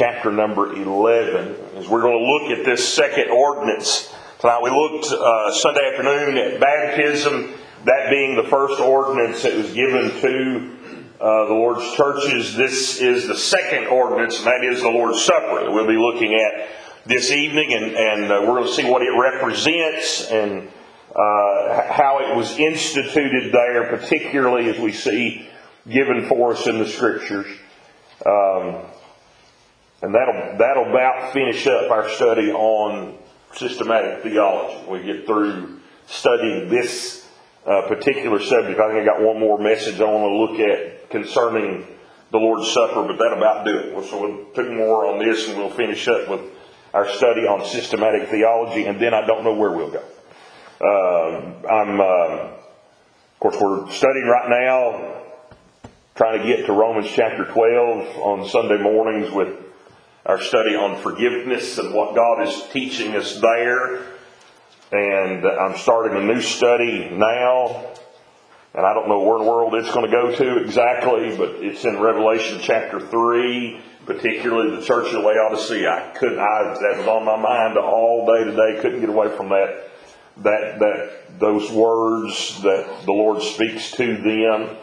chapter number 11, as we're going to look at this second ordinance. Tonight we looked uh, Sunday afternoon at baptism, that being the first ordinance that was given to uh, the Lord's churches. This is the second ordinance, and that is the Lord's Supper that we'll be looking at this evening, and, and uh, we're going to see what it represents and uh, how it was instituted there, particularly as we see given for us in the Scriptures. Um, and that'll, that'll about finish up our study on systematic theology. We get through studying this uh, particular subject. I think I got one more message I want to look at concerning the Lord's Supper, but that'll about do it. So we'll two more on this and we'll finish up with our study on systematic theology, and then I don't know where we'll go. Uh, I'm, uh, of course, we're studying right now, trying to get to Romans chapter 12 on Sunday mornings with our study on forgiveness and what God is teaching us there. And I'm starting a new study now. And I don't know where in the world it's going to go to exactly, but it's in Revelation chapter 3, particularly the church of Laodicea. I couldn't, I, that was on my mind all day today. Couldn't get away from that, that, that, those words that the Lord speaks to them,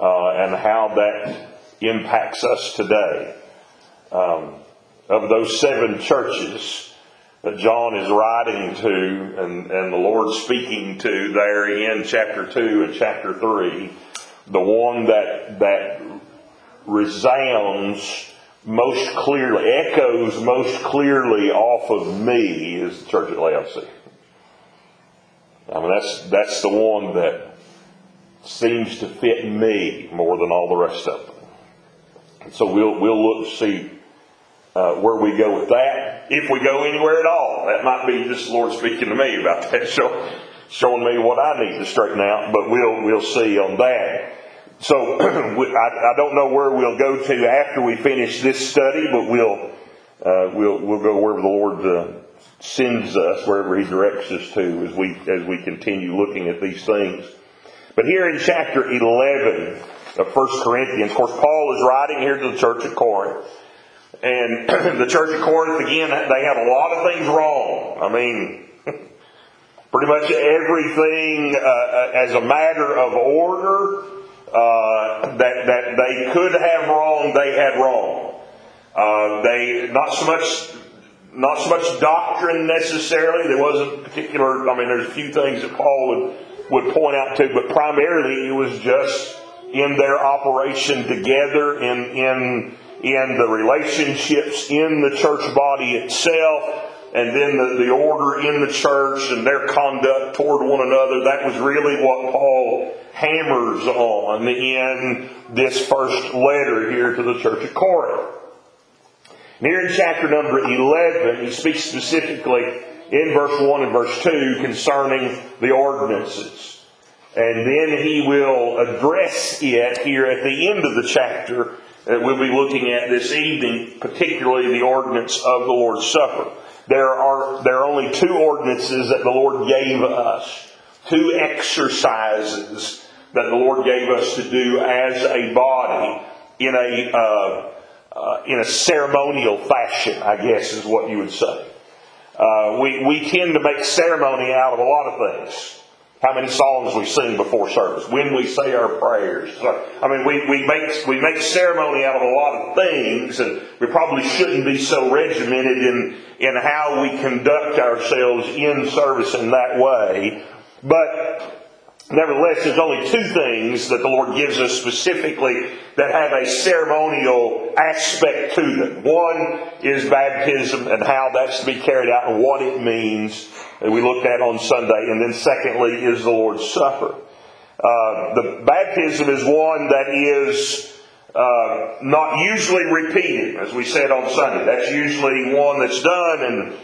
uh, and how that impacts us today. Um, of those seven churches that John is writing to and, and the Lord speaking to there in chapter 2 and chapter 3, the one that, that resounds most clearly, echoes most clearly off of me is the church at Laodicea. I mean, that's, that's the one that seems to fit me more than all the rest of them. And So we'll, we'll look to see uh, where we go with that, if we go anywhere at all. That might be just the Lord speaking to me about that, show, showing me what I need to straighten out, but we'll, we'll see on that. So I, I, don't know where we'll go to after we finish this study, but we'll, uh, we'll, we'll go wherever the Lord uh, sends us, wherever He directs us to as we, as we continue looking at these things. But here in chapter 11 of 1 Corinthians, of course, Paul is writing here to the church at Corinth. And the church of Corinth, again, they had a lot of things wrong. I mean, pretty much everything uh, uh, as a matter of order uh, that, that they could have wrong, they had wrong. Uh, they, not so much not so much doctrine necessarily. There wasn't particular. I mean, there's a few things that Paul would would point out to, but primarily it was just in their operation together in in in the relationships in the church body itself, and then the, the order in the church and their conduct toward one another. That was really what Paul hammers on in this first letter here to the church of Corinth. And here in chapter number 11, he speaks specifically in verse 1 and verse 2 concerning the ordinances. And then he will address it here at the end of the chapter that we'll be looking at this evening, particularly the ordinance of the Lord's Supper. There are, there are only two ordinances that the Lord gave us, two exercises that the Lord gave us to do as a body in a, uh, uh, in a ceremonial fashion, I guess is what you would say. Uh, we, we tend to make ceremony out of a lot of things how many songs we sing before service, when we say our prayers. I mean, we, we make we make ceremony out of a lot of things, and we probably shouldn't be so regimented in in how we conduct ourselves in service in that way. But Nevertheless, there's only two things that the Lord gives us specifically that have a ceremonial aspect to them. One is baptism and how that's to be carried out and what it means that we looked at on Sunday. And then secondly is the Lord's Supper. Uh, the baptism is one that is uh, not usually repeated, as we said on Sunday. That's usually one that's done and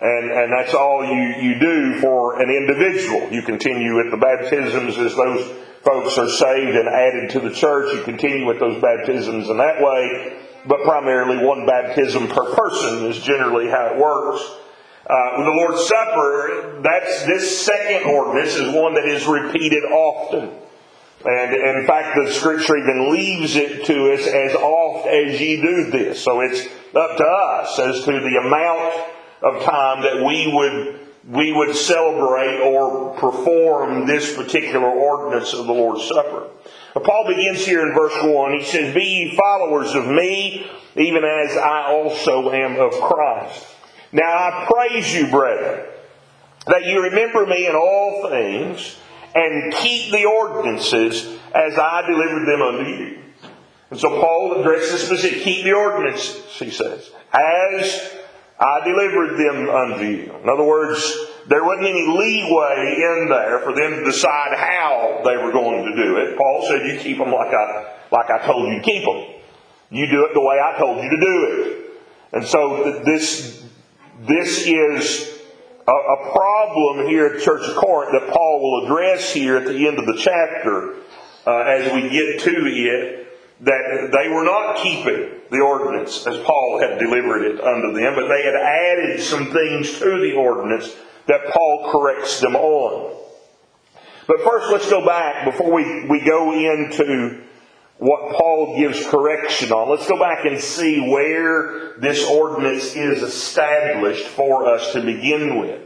and, and that's all you, you do for an individual. You continue with the baptisms as those folks are saved and added to the church. You continue with those baptisms in that way. But primarily one baptism per person is generally how it works. Uh, with the Lord's Supper, that's this second ordinance is one that is repeated often. And in fact, the scripture even leaves it to us as oft as ye do this. So it's up to us as to the amount of time that we would we would celebrate or perform this particular ordinance of the Lord's Supper. But Paul begins here in verse 1. He says, Be ye followers of me, even as I also am of Christ. Now I praise you, brethren, that you remember me in all things, and keep the ordinances as I delivered them unto you. And so Paul addresses specific, keep the ordinances, he says, as I delivered them unto you. In other words, there wasn't any leeway in there for them to decide how they were going to do it. Paul said, you keep them like I, like I told you to keep them. You do it the way I told you to do it. And so this, this is a, a problem here at the Church of Corinth that Paul will address here at the end of the chapter uh, as we get to it that they were not keeping the ordinance as Paul had delivered it unto them, but they had added some things to the ordinance that Paul corrects them on. But first, let's go back before we, we go into what Paul gives correction on. Let's go back and see where this ordinance is established for us to begin with.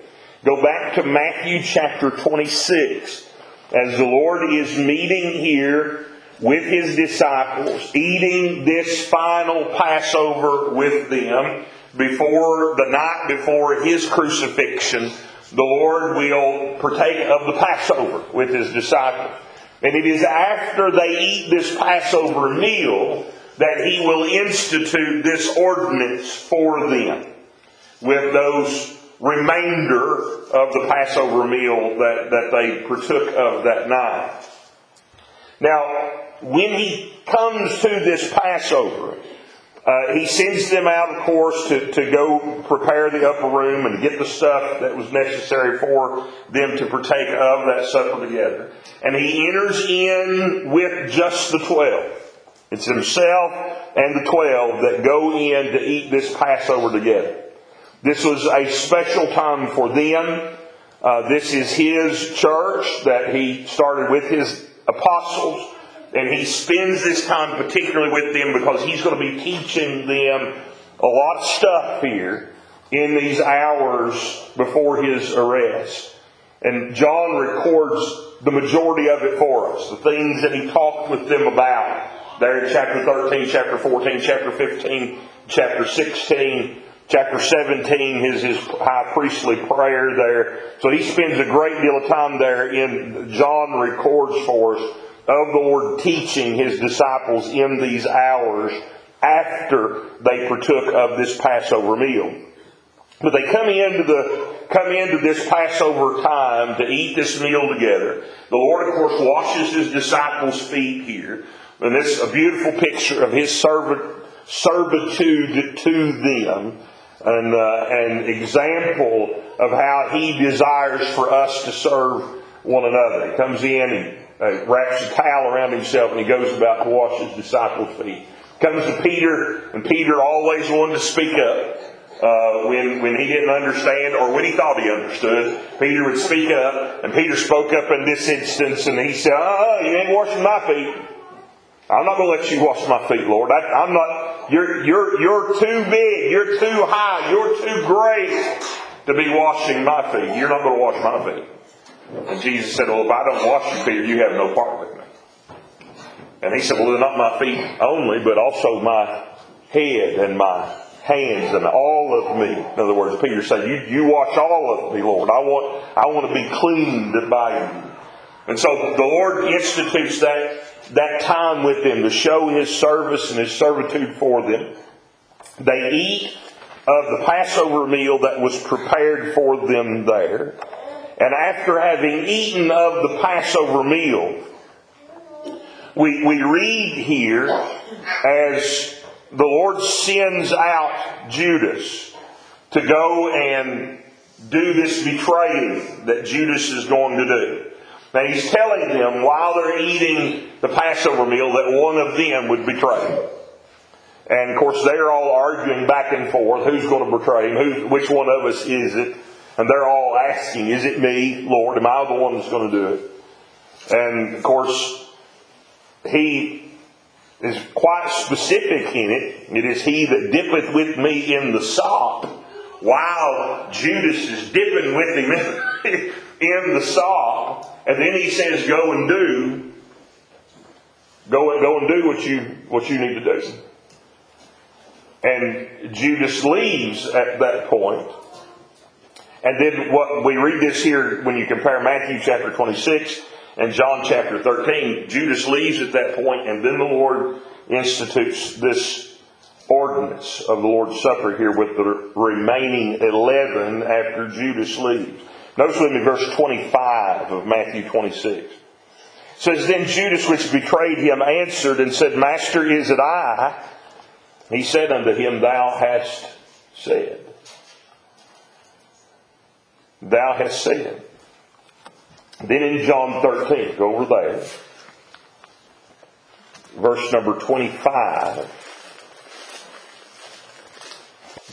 Go back to Matthew chapter 26. As the Lord is meeting here with his disciples, eating this final Passover with them before the night before his crucifixion, the Lord will partake of the Passover with his disciples. And it is after they eat this Passover meal that he will institute this ordinance for them with those remainder of the Passover meal that, that they partook of that night. Now, when he comes to this Passover, uh, he sends them out, of course, to, to go prepare the upper room and get the stuff that was necessary for them to partake of that supper together. And he enters in with just the twelve. It's himself and the twelve that go in to eat this Passover together. This was a special time for them. Uh, this is his church that he started with his apostles. And he spends this time particularly with them because he's going to be teaching them a lot of stuff here in these hours before his arrest. And John records the majority of it for us, the things that he talked with them about there in chapter 13, chapter 14, chapter 15, chapter 16, chapter 17 is his high priestly prayer there. So he spends a great deal of time there in, John records for us of the Lord teaching his disciples in these hours after they partook of this Passover meal. But they come into the come into this Passover time to eat this meal together. The Lord, of course, washes his disciples' feet here. And this is a beautiful picture of his servant, servitude to them and uh, an example of how he desires for us to serve one another. He comes in, he uh, wraps a towel around himself, and he goes about to wash his disciples' feet. Comes to Peter, and Peter always wanted to speak up. Uh, when when he didn't understand or when he thought he understood, Peter would speak up, and Peter spoke up in this instance, and he said, "Uh, you ain't washing my feet. I'm not going to let you wash my feet, Lord. I, I'm not. You're you're you're too big. You're too high. You're too great to be washing my feet. You're not going to wash my feet." And Jesus said, Well, if I don't wash your feet, you have no part with me. And he said, Well, not my feet only, but also my head and my hands and all of me. In other words, Peter said, You, you wash all of me, Lord. I want, I want to be cleaned by you. And so the Lord institutes that, that time with them to show His service and His servitude for them. They eat of the Passover meal that was prepared for them there. And after having eaten of the Passover meal, we, we read here as the Lord sends out Judas to go and do this betraying that Judas is going to do. Now he's telling them while they're eating the Passover meal that one of them would betray him. And of course they're all arguing back and forth who's going to betray him, who, which one of us is it. And they're all asking, Is it me, Lord? Am I the one that's going to do it? And of course, he is quite specific in it. It is he that dippeth with me in the sop, while Judas is dipping with him in the sop, and then he says, "Go and do, go and go and do what you what you need to do." And Judas leaves at that point. And then what we read this here when you compare Matthew chapter 26 and John chapter 13, Judas leaves at that point, and then the Lord institutes this ordinance of the Lord's Supper here with the remaining 11 after Judas leaves. Notice with me verse 25 of Matthew 26. It says, Then Judas which betrayed him answered and said, Master, is it I? He said unto him, Thou hast said. Thou hast said. Then in John 13, go over there, verse number 25.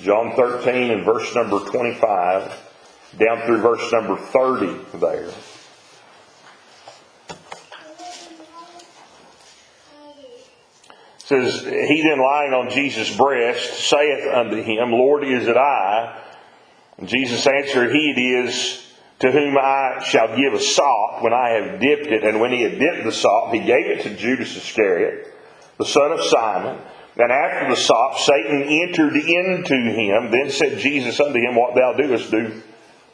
John 13 and verse number 25, down through verse number 30 there. says, He then lying on Jesus' breast saith unto him, Lord, is it I? And Jesus answered, He it is to whom I shall give a sop when I have dipped it. And when he had dipped the sop, he gave it to Judas Iscariot, the son of Simon. And after the sop, Satan entered into him. Then said Jesus unto him, What thou doest, do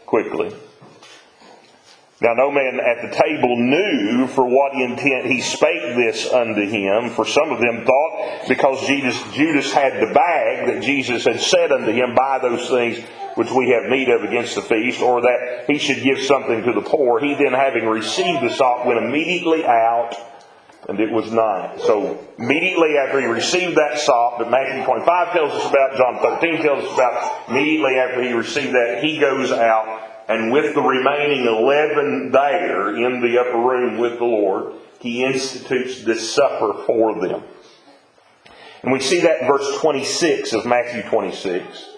quickly. Now no man at the table knew for what intent he spake this unto him, for some of them thought because Jesus, Judas had the bag that Jesus had said unto him, Buy those things which we have need of against the feast, or that he should give something to the poor. He then, having received the sop, went immediately out, and it was night. So immediately after he received that sop that Matthew 25 tells us about, John 13 tells us about, immediately after he received that, he goes out and with the remaining 11 there in the upper room with the Lord, he institutes this supper for them. And we see that in verse 26 of Matthew 26.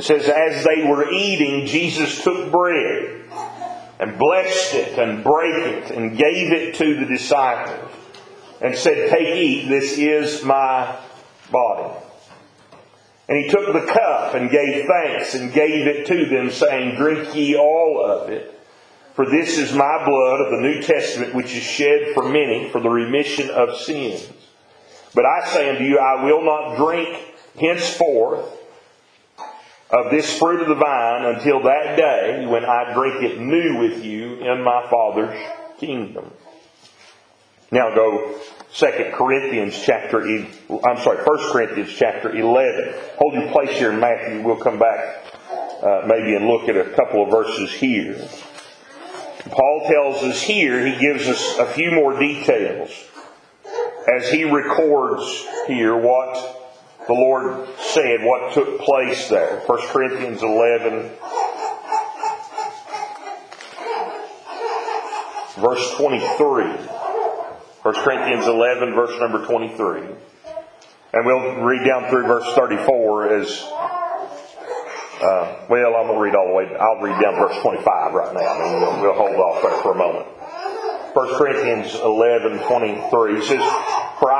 It says, As they were eating, Jesus took bread and blessed it and brake it and gave it to the disciples and said, Take, eat, this is my body. And he took the cup and gave thanks and gave it to them, saying, Drink ye all of it. For this is my blood of the New Testament, which is shed for many for the remission of sins. But I say unto you, I will not drink henceforth of this fruit of the vine until that day when I drink it new with you in my Father's kingdom. Now go 2 Corinthians chapter, I'm sorry, 1 Corinthians chapter 11. Hold your place here in Matthew. We'll come back uh, maybe and look at a couple of verses here. Paul tells us here, he gives us a few more details as he records here what the Lord said, what took place there. 1 Corinthians 11, verse 23. 1 Corinthians 11, verse number 23. And we'll read down through verse 34 as, uh, well, I'm going to read all the way. I'll read down verse 25 right now. I mean, we'll, we'll hold off there for a moment. 1 Corinthians 11, 23 says,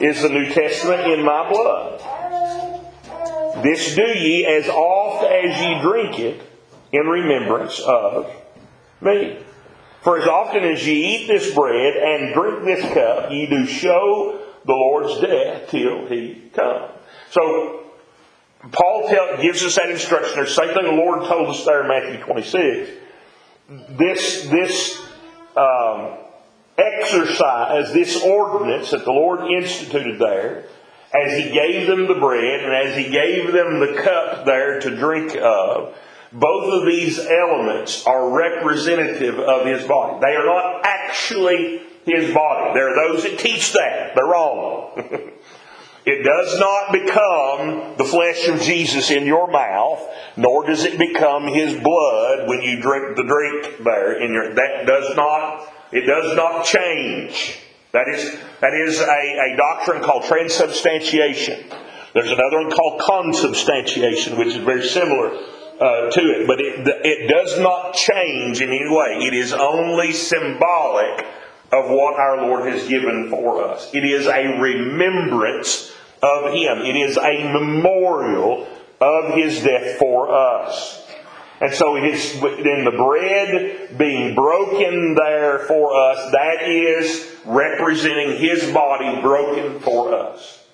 is the New Testament in my blood. This do ye as oft as ye drink it in remembrance of me. For as often as ye eat this bread and drink this cup, ye do show the Lord's death till he come. So, Paul tell, gives us that instruction. The same thing the Lord told us there in Matthew 26. This, this um, exercise, this ordinance that the Lord instituted there, as He gave them the bread and as He gave them the cup there to drink of, both of these elements are representative of his body. They are not actually his body. There are those that teach that. They're wrong. It does not become the flesh of Jesus in your mouth, nor does it become his blood when you drink the drink there in your that does not it does not change. That is that is a, a doctrine called transubstantiation. There's another one called consubstantiation, which is very similar uh, to it, but it, it does not change in any way. It is only symbolic of what our Lord has given for us. It is a remembrance of Him. It is a memorial of His death for us. And so it is in the bread being broken there for us, that is representing His body broken for us.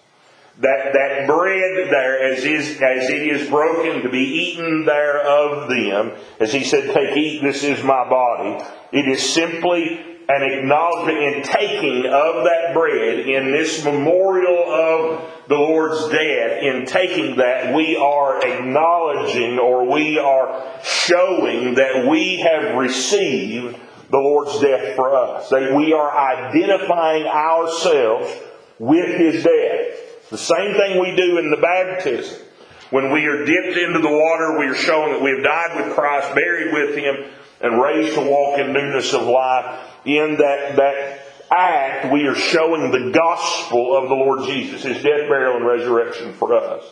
That, that bread there, as, is, as it is broken to be eaten there of them, as He said, take, eat, this is my body, it is simply an acknowledgement and taking of that bread in this memorial of the Lord's death, in taking that, we are acknowledging or we are showing that we have received the Lord's death for us. That we are identifying ourselves with His death. The same thing we do in the baptism. When we are dipped into the water, we are showing that we have died with Christ, buried with Him, and raised to walk in newness of life in that, that act, we are showing the gospel of the Lord Jesus, His death, burial, and resurrection for us.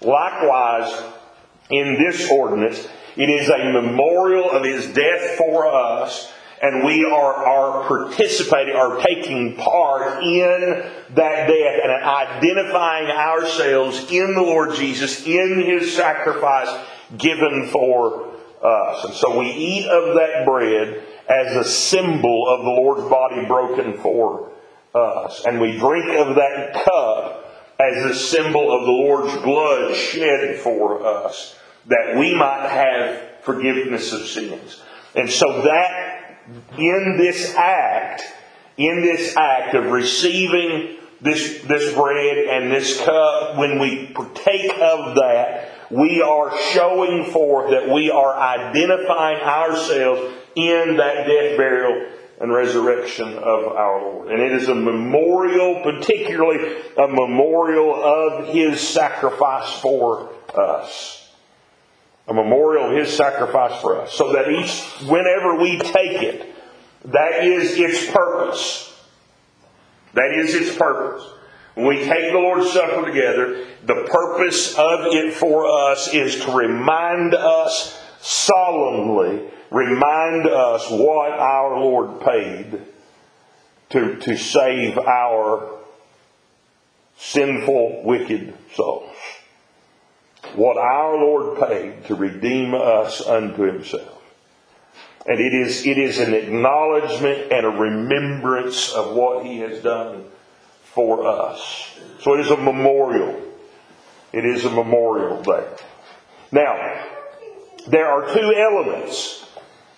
Likewise, in this ordinance, it is a memorial of His death for us, and we are, are participating, are taking part in that death and identifying ourselves in the Lord Jesus, in His sacrifice given for us. And so we eat of that bread as a symbol of the Lord's body broken for us. And we drink of that cup as a symbol of the Lord's blood shed for us, that we might have forgiveness of sins. And so that in this act, in this act of receiving this, this bread and this cup, when we partake of that, we are showing forth that we are identifying ourselves in that death, burial, and resurrection of our Lord. And it is a memorial, particularly a memorial of His sacrifice for us. A memorial of His sacrifice for us. So that each, whenever we take it, that is its purpose. That is its purpose. When we take the Lord's Supper together, the purpose of it for us is to remind us solemnly remind us what our Lord paid to, to save our sinful, wicked souls. What our Lord paid to redeem us unto Himself. And it is, it is an acknowledgement and a remembrance of what He has done for us. So it is a memorial. It is a memorial there. Now, there are two elements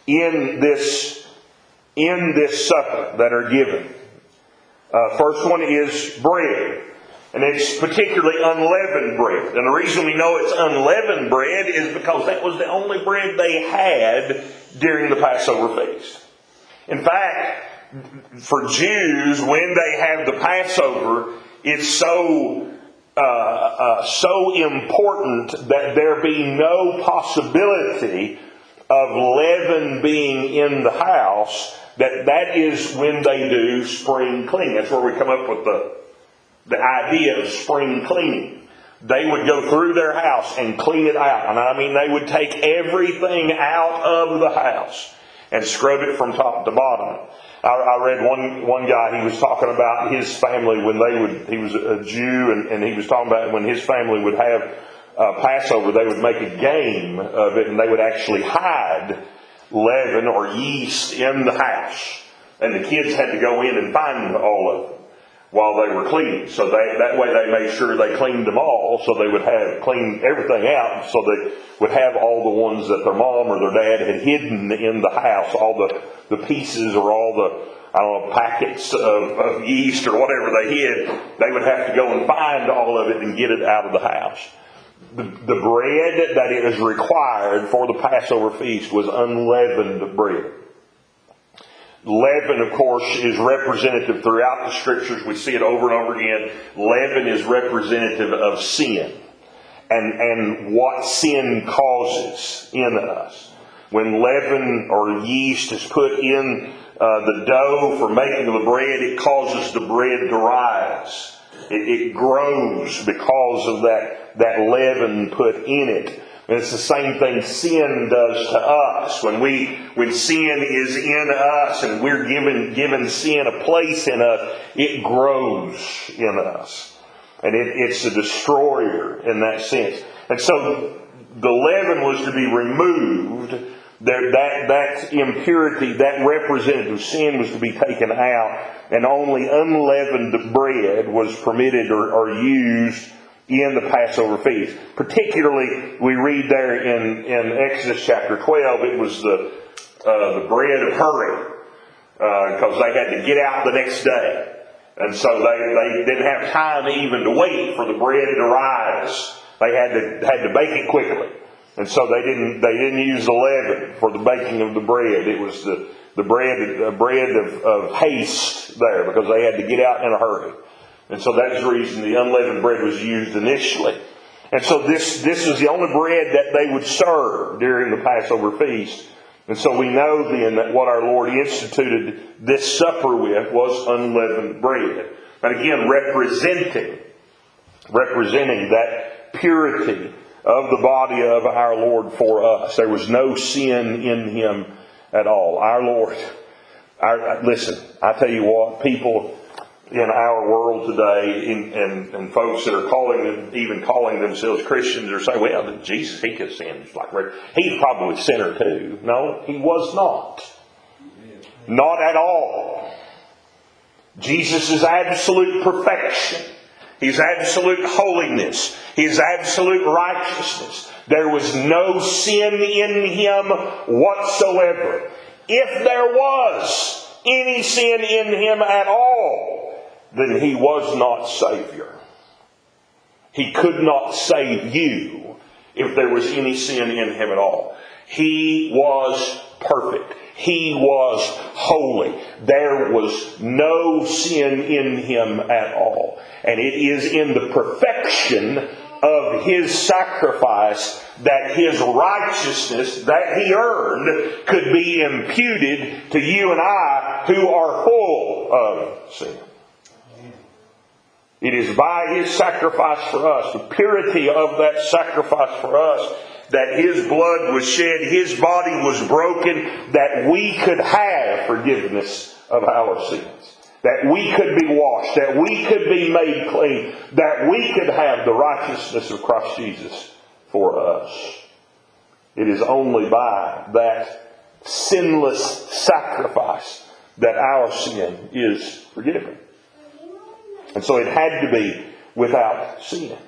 in this, in this supper that are given. Uh, first one is bread. And it's particularly unleavened bread. And the reason we know it's unleavened bread is because that was the only bread they had during the Passover feast. In fact, for Jews, when they have the Passover, it's so uh, uh, so important that there be no possibility of leaven being in the house, that that is when they do spring cleaning. That's where we come up with the, the idea of spring cleaning. They would go through their house and clean it out. And I mean, they would take everything out of the house and scrub it from top to bottom. I, read one one guy. He was talking about his family when they would. He was a Jew, and, and he was talking about when his family would have uh, Passover, they would make a game of it and they would actually hide leaven or yeast in the house. And the kids had to go in and find all of them while they were cleaning. So they, that way they made sure they cleaned them all so they would have cleaned everything out so they would have all the ones that their mom or their dad had hidden in the house, all the, the pieces or all the, I don't know, packets of, of yeast or whatever they hid. They would have to go and find all of it and get it out of the house the, the bread that is required for the Passover feast was unleavened bread. Leaven, of course, is representative throughout the scriptures. We see it over and over again. Leaven is representative of sin and, and what sin causes in us. When leaven or yeast is put in uh, the dough for making the bread, it causes the bread to rise. It, it grows because of that, that leaven put in it. And it's the same thing sin does to us. When we, when sin is in us and we're given, given sin a place in us, it grows in us. And it, it's a destroyer in that sense. And so the leaven was to be removed. There, that, that impurity, that representative sin was to be taken out, and only unleavened bread was permitted or, or used in the Passover feast. Particularly, we read there in, in Exodus chapter 12, it was the, uh, the bread of hurry, because uh, they had to get out the next day. And so they, they didn't have time even to wait for the bread to rise. They had to, had to bake it quickly. And so they didn't, they didn't use the leaven for the baking of the bread. It was the, the bread, the bread of, of haste there because they had to get out in a hurry. And so that's the reason the unleavened bread was used initially. And so this, this is the only bread that they would serve during the Passover feast. And so we know then that what our Lord instituted this supper with was unleavened bread. And again, representing, representing that purity of the body of our Lord for us. There was no sin in him at all. Our Lord, our, listen, I tell you what, people in our world today, and, and, and folks that are calling them, even calling themselves Christians, are saying, "Well, Jesus, he could sin like he's probably a sinner too." No, he was not. Not at all. Jesus is absolute perfection. His absolute holiness. His absolute righteousness. There was no sin in him whatsoever. If there was any sin in him at all, then he was not Savior. He could not save you if there was any sin in him at all. He was perfect. He was holy. There was no sin in him at all. And it is in the perfection of his sacrifice that his righteousness that he earned could be imputed to you and I who are full of sin. It is by His sacrifice for us, the purity of that sacrifice for us, that His blood was shed, His body was broken, that we could have forgiveness of our sins. That we could be washed, that we could be made clean, that we could have the righteousness of Christ Jesus for us. It is only by that sinless sacrifice that our sin is forgiven. And so it had to be without sin.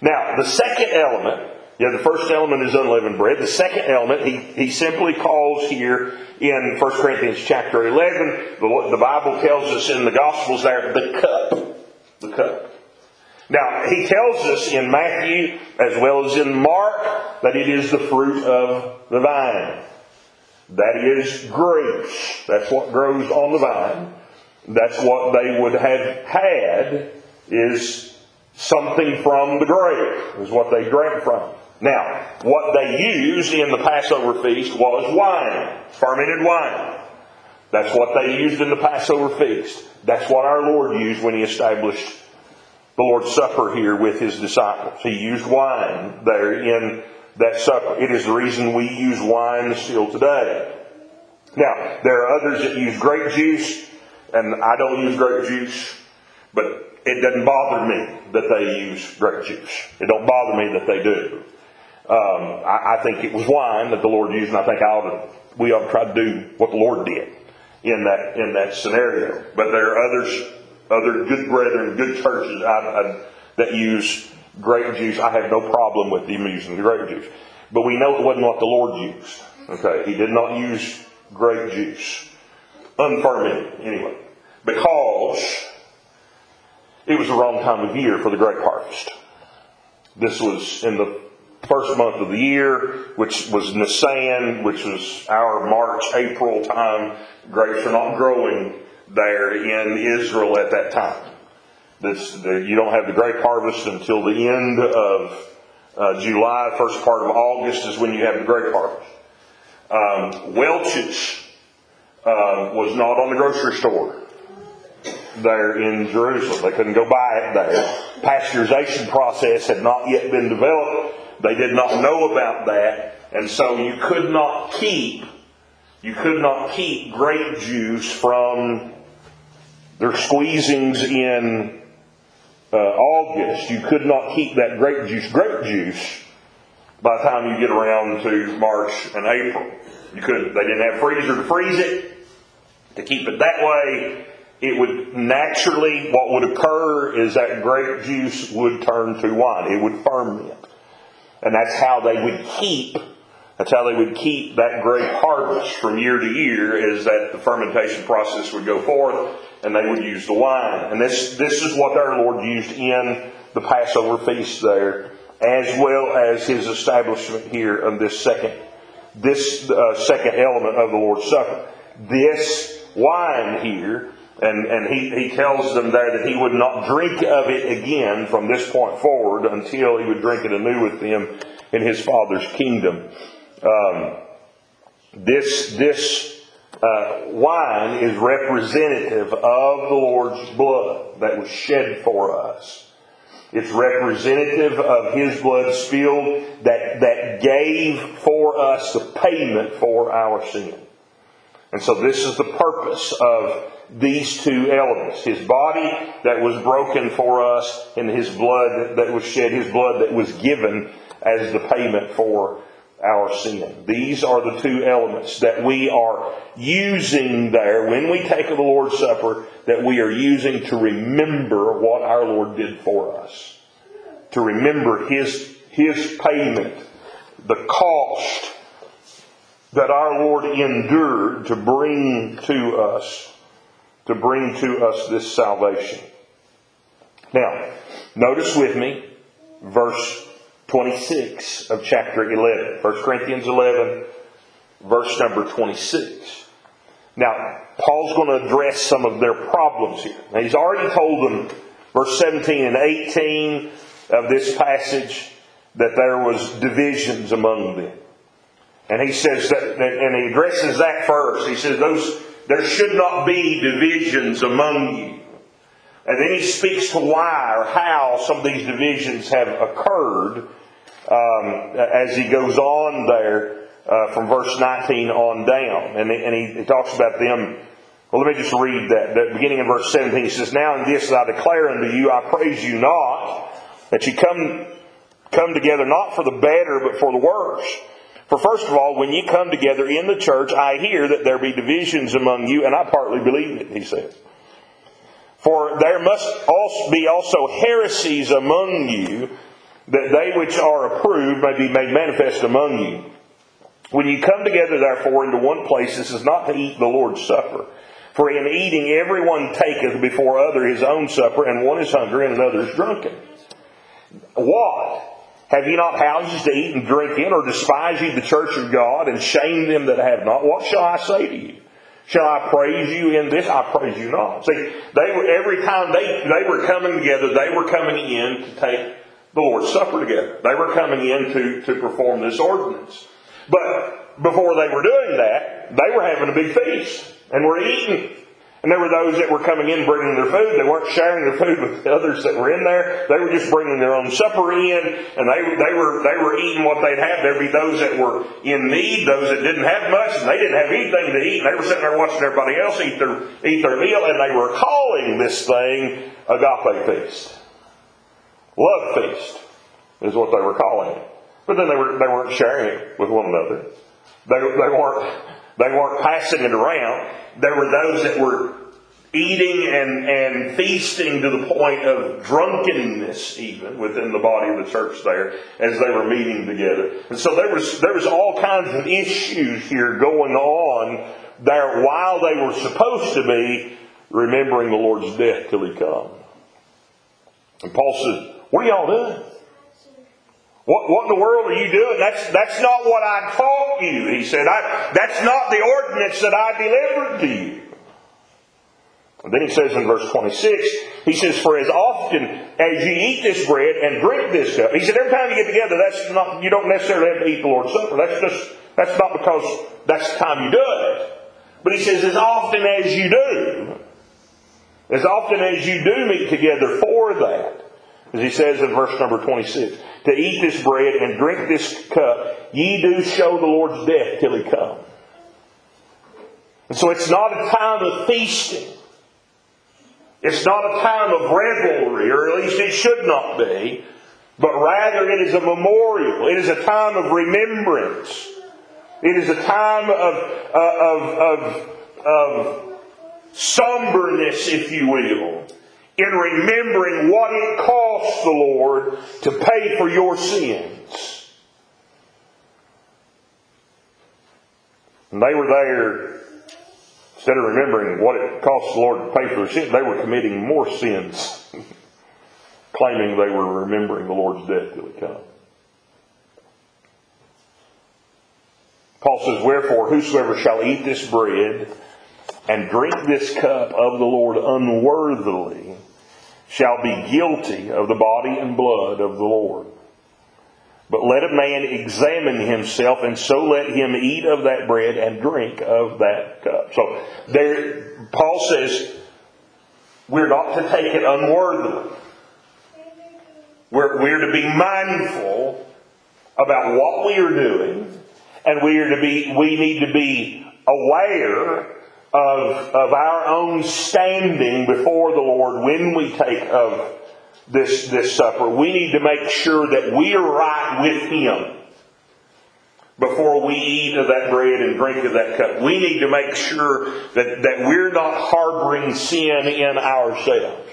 Now, the second element, yeah, the first element is unleavened bread. The second element, he, he simply calls here in 1 Corinthians chapter 11, the, the Bible tells us in the Gospels there, the cup. The cup. Now, he tells us in Matthew as well as in Mark that it is the fruit of the vine. That is grapes. That's what grows on the vine. That's what they would have had is something from the grape, is what they drank from. Now, what they used in the Passover feast was wine, fermented wine. That's what they used in the Passover feast. That's what our Lord used when He established the Lord's Supper here with His disciples. He used wine there in that supper. It is the reason we use wine still today. Now, there are others that use grape juice and I don't use grape juice, but it doesn't bother me that they use grape juice. It don't bother me that they do. Um, I, I, think it was wine that the Lord used, and I think I ought to, we ought to try to do what the Lord did in that in that scenario. But there are others, other good brethren, good churches I, I, that use grape juice. I have no problem with them using the grape juice, but we know it wasn't what the Lord used. Okay, He did not use grape juice unfermented anyway, because it was the wrong time of year for the grape harvest. This was in the first month of the year, which was Nisan, which was our March, April time. Grapes are not growing there in Israel at that time. This, the, you don't have the grape harvest until the end of uh, July, first part of August is when you have the grape harvest. Um, Welch's uh, was not on the grocery store there in Jerusalem. They couldn't go buy it there. Pasteurization process had not yet been developed. They did not know about that. And so you could not keep, you could not keep grape juice from their squeezings in uh, August. You could not keep that grape juice, grape juice, by the time you get around to March and April. You could, they didn't have freezer to freeze it. To keep it that way, it would naturally, what would occur is that grape juice would turn to wine. It would ferment. And that's how they would keep, that's how they would keep that grape harvest from year to year is that the fermentation process would go forth and they would use the wine. And this, this is what our Lord used in the Passover feast there, as well as his establishment here of this second, this uh, second element of the Lord's Supper. This wine here and, and he, he tells them there that he would not drink of it again from this point forward until he would drink it anew with them in his Father's kingdom. Um, this this uh, wine is representative of the Lord's blood that was shed for us. It's representative of His blood spilled that, that gave for us the payment for our sin. And so this is the purpose of these two elements. His body that was broken for us and his blood that was shed, his blood that was given as the payment for our sin. These are the two elements that we are using there when we take of the Lord's Supper, that we are using to remember what our Lord did for us. To remember his, his payment, the cost that our Lord endured to bring to us to bring to us this salvation. Now, notice with me verse 26 of chapter 11. 1 Corinthians 11, verse number 26. Now, Paul's going to address some of their problems here. Now, he's already told them, verse 17 and 18 of this passage, that there was divisions among them. And he says that, and he addresses that first. He says, those there should not be divisions among you. And then he speaks to why or how some of these divisions have occurred um, as he goes on there uh, from verse 19 on down. And, and he, he, talks about them. Well, let me just read that. The beginning in verse 17, he says, Now in this I declare unto you, I praise you not, that you come, come together not for the better, but for the worse. For first of all, when you come together in the church, I hear that there be divisions among you, and I partly believe it, he says. For there must also be also heresies among you, that they which are approved may be made manifest among you. When you come together, therefore, into one place, this is not to eat the Lord's Supper. For in eating, everyone taketh before other his own supper, and one is hungry and another is drunken. What? Have ye not houses to eat and drink in, or despise ye the church of God, and shame them that have not? What shall I say to you? Shall I praise you in this? I praise you not. See, they were every time they, they were coming together, they were coming in to take the Lord's Supper together. They were coming in to, to perform this ordinance. But before they were doing that, they were having a big feast and were eating and there were those that were coming in bringing their food. They weren't sharing their food with the others that were in there. They were just bringing their own supper in, and they, they were they were eating what they'd have. There'd be those that were in need, those that didn't have much, and they didn't have anything to eat. And they were sitting there watching everybody else eat their eat their meal, and they were calling this thing agape feast, love feast, is what they were calling it. But then they were they weren't sharing it with one another. They they weren't they weren't passing it around. There were those that were eating and, and feasting to the point of drunkenness even within the body of the church there as they were meeting together. And so there was there was all kinds of issues here going on there while they were supposed to be remembering the Lord's death till he come. And Paul says, What are y'all doing? What, what in the world are you doing? That's, that's not what I taught you. He said, I, that's not the ordinance that I delivered to you. And then he says in verse 26, he says, For as often as you eat this bread and drink this cup, he said, every time you get together, that's not, you don't necessarily have to eat the Lord's Supper. That's just, that's not because that's the time you do it. But he says, as often as you do, as often as you do meet together for that, as he says in verse number 26, to eat this bread and drink this cup, ye do show the Lord's death till he come. And so it's not a time of feasting. It's not a time of revelry, or at least it should not be, but rather it is a memorial. It is a time of remembrance. It is a time of, uh, of, of, of somberness, if you will, in remembering what it cost the Lord to pay for your sins. And they were there, instead of remembering what it cost the Lord to pay for their sins, they were committing more sins, claiming they were remembering the Lord's death till He come. Paul says, Wherefore, whosoever shall eat this bread and drink this cup of the Lord unworthily shall be guilty of the body and blood of the Lord. But let a man examine himself, and so let him eat of that bread and drink of that cup. So there, Paul says, we're not to take it unworthily. We're, we're to be mindful about what we are doing, and we are to be, we need to be aware of, of our own standing before the Lord when we take of this, this supper. We need to make sure that we are right with Him before we eat of that bread and drink of that cup. We need to make sure that, that we're not harboring sin in ourselves.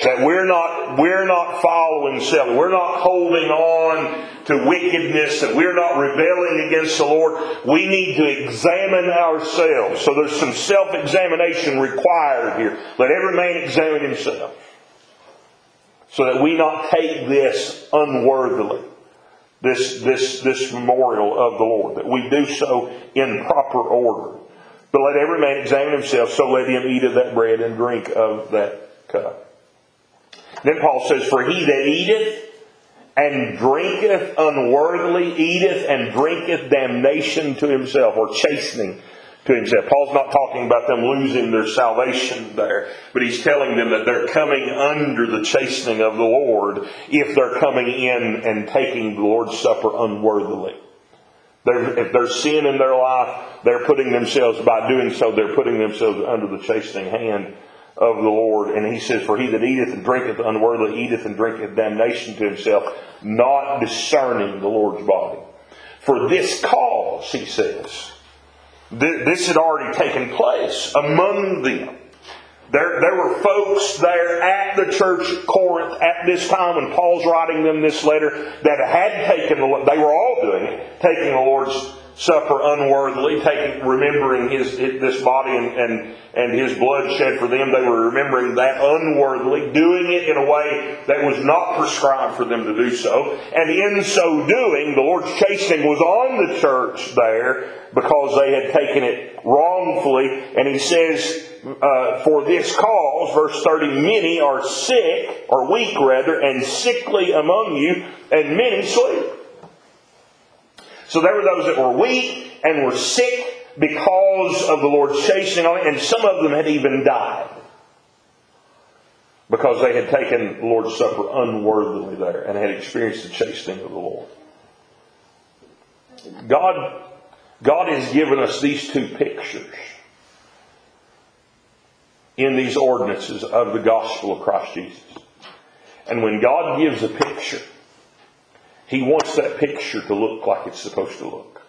That we're not, we're not following self. We're not holding on to wickedness. That we're not rebelling against the Lord. We need to examine ourselves. So there's some self-examination required here. Let every man examine himself. So that we not take this unworthily. This, this, this memorial of the Lord. That we do so in proper order. But let every man examine himself, so let him eat of that bread and drink of that cup. Then Paul says, For he that eateth and drinketh unworthily eateth and drinketh damnation to himself, or chastening to himself. Paul's not talking about them losing their salvation there, but he's telling them that they're coming under the chastening of the Lord if they're coming in and taking the Lord's Supper unworthily. They're, if there's sin in their life, they're putting themselves, by doing so, they're putting themselves under the chastening hand of the Lord. And he says, For he that eateth and drinketh unworthily eateth and drinketh damnation to himself, not discerning the Lord's body. For this cause, he says, this had already taken place among them. There, there were folks there at the church at Corinth at this time when Paul's writing them this letter that had taken the, they were all doing it, taking the Lord's Supper unworthily, taking, remembering his, this body and, and, and his blood shed for them. They were remembering that unworthily, doing it in a way that was not prescribed for them to do so. And in so doing, the Lord's chastening was on the church there because they had taken it wrongfully. And he says, uh, for this cause, verse 30, many are sick, or weak rather, and sickly among you, and many sleep. So there were those that were weak and were sick because of the Lord's chastening on it, and some of them had even died because they had taken the Lord's Supper unworthily there and had experienced the chastening of the Lord. God, God has given us these two pictures in these ordinances of the gospel of Christ Jesus. And when God gives a picture, he wants that picture to look like it's supposed to look.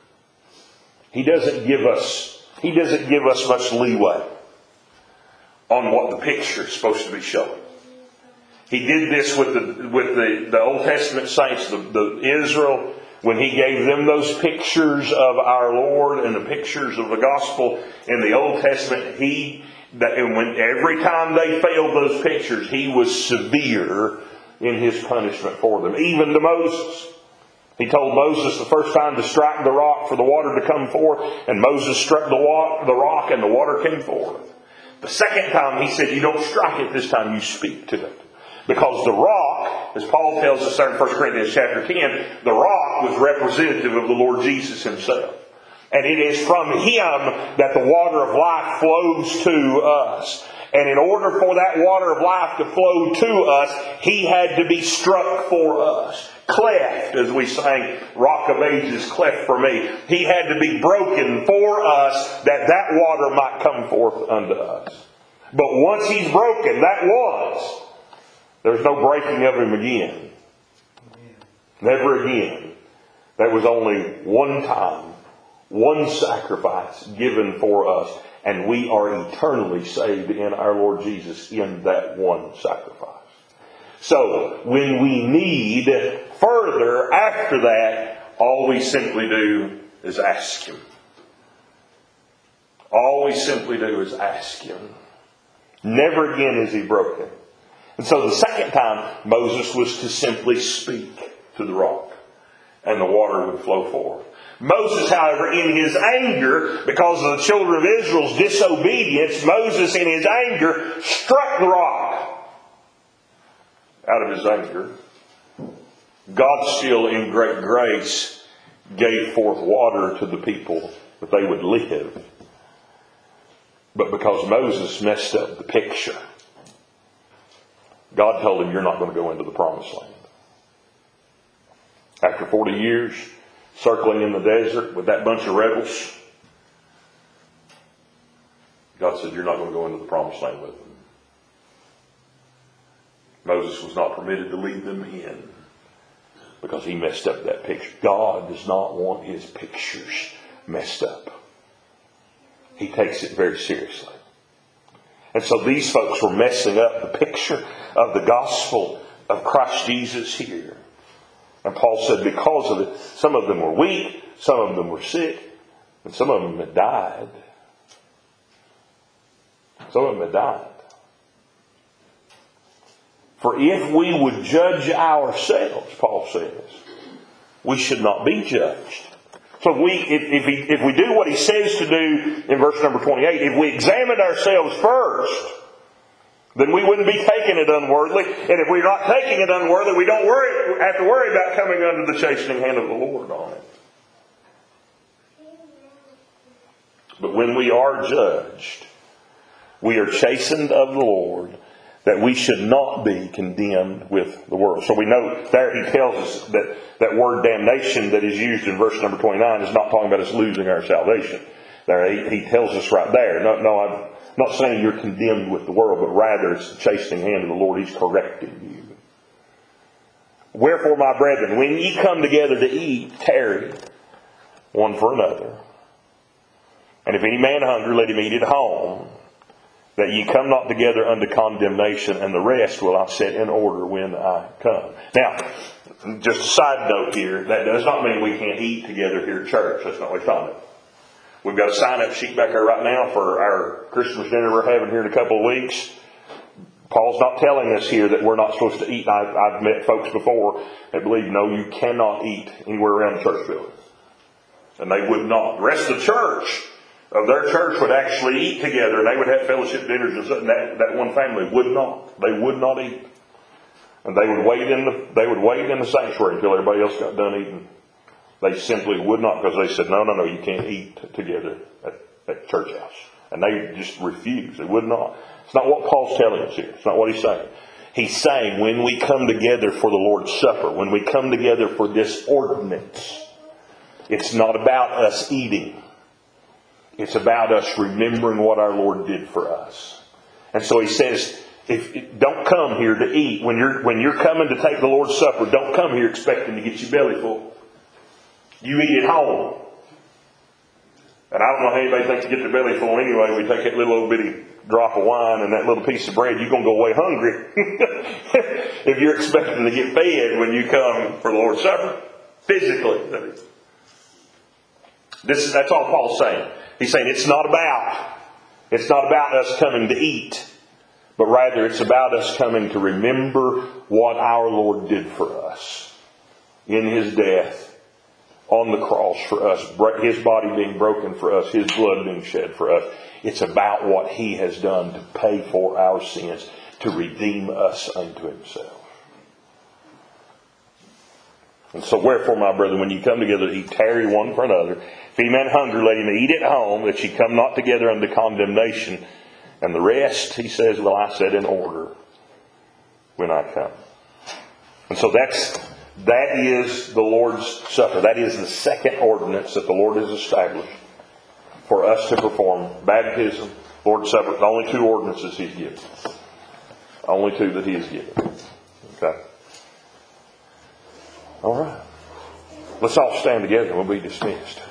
He doesn't give us, he doesn't give us much leeway on what the picture is supposed to be showing. He did this with the, with the, the Old Testament saints, the, the Israel, when he gave them those pictures of our Lord and the pictures of the gospel in the Old Testament, he, that and when every time they failed those pictures, he was severe in his punishment for them, even to Moses. He told Moses the first time to strike the rock for the water to come forth, and Moses struck the, the rock and the water came forth. The second time he said, You don't strike it, this time you speak to it. Because the rock, as Paul tells us there in 1 Corinthians chapter 10, the rock was representative of the Lord Jesus himself. And it is from him that the water of life flows to us. And in order for that water of life to flow to us, he had to be struck for us. Cleft, as we sang, Rock of Ages, cleft for me. He had to be broken for us that that water might come forth unto us. But once he's broken, that was, there's no breaking of him again. Never again. That was only one time, one sacrifice given for us and we are eternally saved in our Lord Jesus in that one sacrifice. So, when we need further after that, all we simply do is ask Him. All we simply do is ask Him. Never again is He broken. And so the second time, Moses was to simply speak to the rock, and the water would flow forth. Moses, however, in his anger, because of the children of Israel's disobedience, Moses, in his anger, struck the rock. Out of his anger. God still, in great grace, gave forth water to the people that they would live. But because Moses messed up the picture, God told him, You're not going to go into the promised land. After 40 years, circling in the desert with that bunch of rebels. God said, You're not going to go into the promised land with them. Moses was not permitted to lead them in because he messed up that picture. God does not want his pictures messed up. He takes it very seriously. And so these folks were messing up the picture of the gospel of Christ Jesus here. And Paul said because of it, some of them were weak, some of them were sick, and some of them had died. Some of them had died. For if we would judge ourselves, Paul says, we should not be judged. So we, if, if, he, if we do what he says to do in verse number 28, if we examine ourselves first, then we wouldn't be taking it unworthily. And if we're not taking it unworthily, we don't worry, have to worry about coming under the chastening hand of the Lord on it. But when we are judged, we are chastened of the Lord that we should not be condemned with the world. So we know there he tells us that that word damnation that is used in verse number 29 is not talking about us losing our salvation. There he, he tells us right there. No, no, not saying you're condemned with the world, but rather it's the chastening hand of the Lord. He's correcting you. Wherefore, my brethren, when ye come together to eat, tarry one for another. And if any man hunger, let him eat at home, that ye come not together unto condemnation, and the rest will I set in order when I come. Now, just a side note here, that does not mean we can't eat together here at church. That's not what we're talking about. We've got a sign up sheet back there right now for our Christmas dinner we're having here in a couple of weeks. Paul's not telling us here that we're not supposed to eat. I've, I've met folks before that believe, no, you cannot eat anywhere around the church building. And they would not. The rest of the church of their church would actually eat together and they would have fellowship dinners and. That, that one family would not. They would not eat. And they would wait in the, they would wait in the sanctuary until everybody else got done eating. They simply would not because they said, no, no, no, you can't eat together at, at church house. And they just refused. They would not. It's not what Paul's telling us here. It's not what he's saying. He's saying when we come together for the Lord's Supper, when we come together for this ordinance, it's not about us eating. It's about us remembering what our Lord did for us. And so he says, if, don't come here to eat. When you're, when you're coming to take the Lord's Supper, don't come here expecting to get your belly full. You eat at home. And I don't know how anybody thinks to get their belly full anyway. We take that little old bitty drop of wine and that little piece of bread, you're going to go away hungry. if you're expecting to get fed when you come for the Lord's Supper, physically. This is, that's all Paul's saying. He's saying it's not about, it's not about us coming to eat, but rather it's about us coming to remember what our Lord did for us in His death on the cross for us, his body being broken for us, his blood being shed for us. It's about what he has done to pay for our sins, to redeem us unto himself. And so wherefore, my brethren, when you come together, eat tarry one for another. If any man hunger, let him eat at home, that ye come not together unto condemnation. And the rest, he says, will I set in order when I come. And so that's that is the Lord's Supper. That is the second ordinance that the Lord has established for us to perform. Baptism, Lord's Supper, the only two ordinances He's given. Only two that He has given. Okay. All right. Let's all stand together and we'll be dismissed.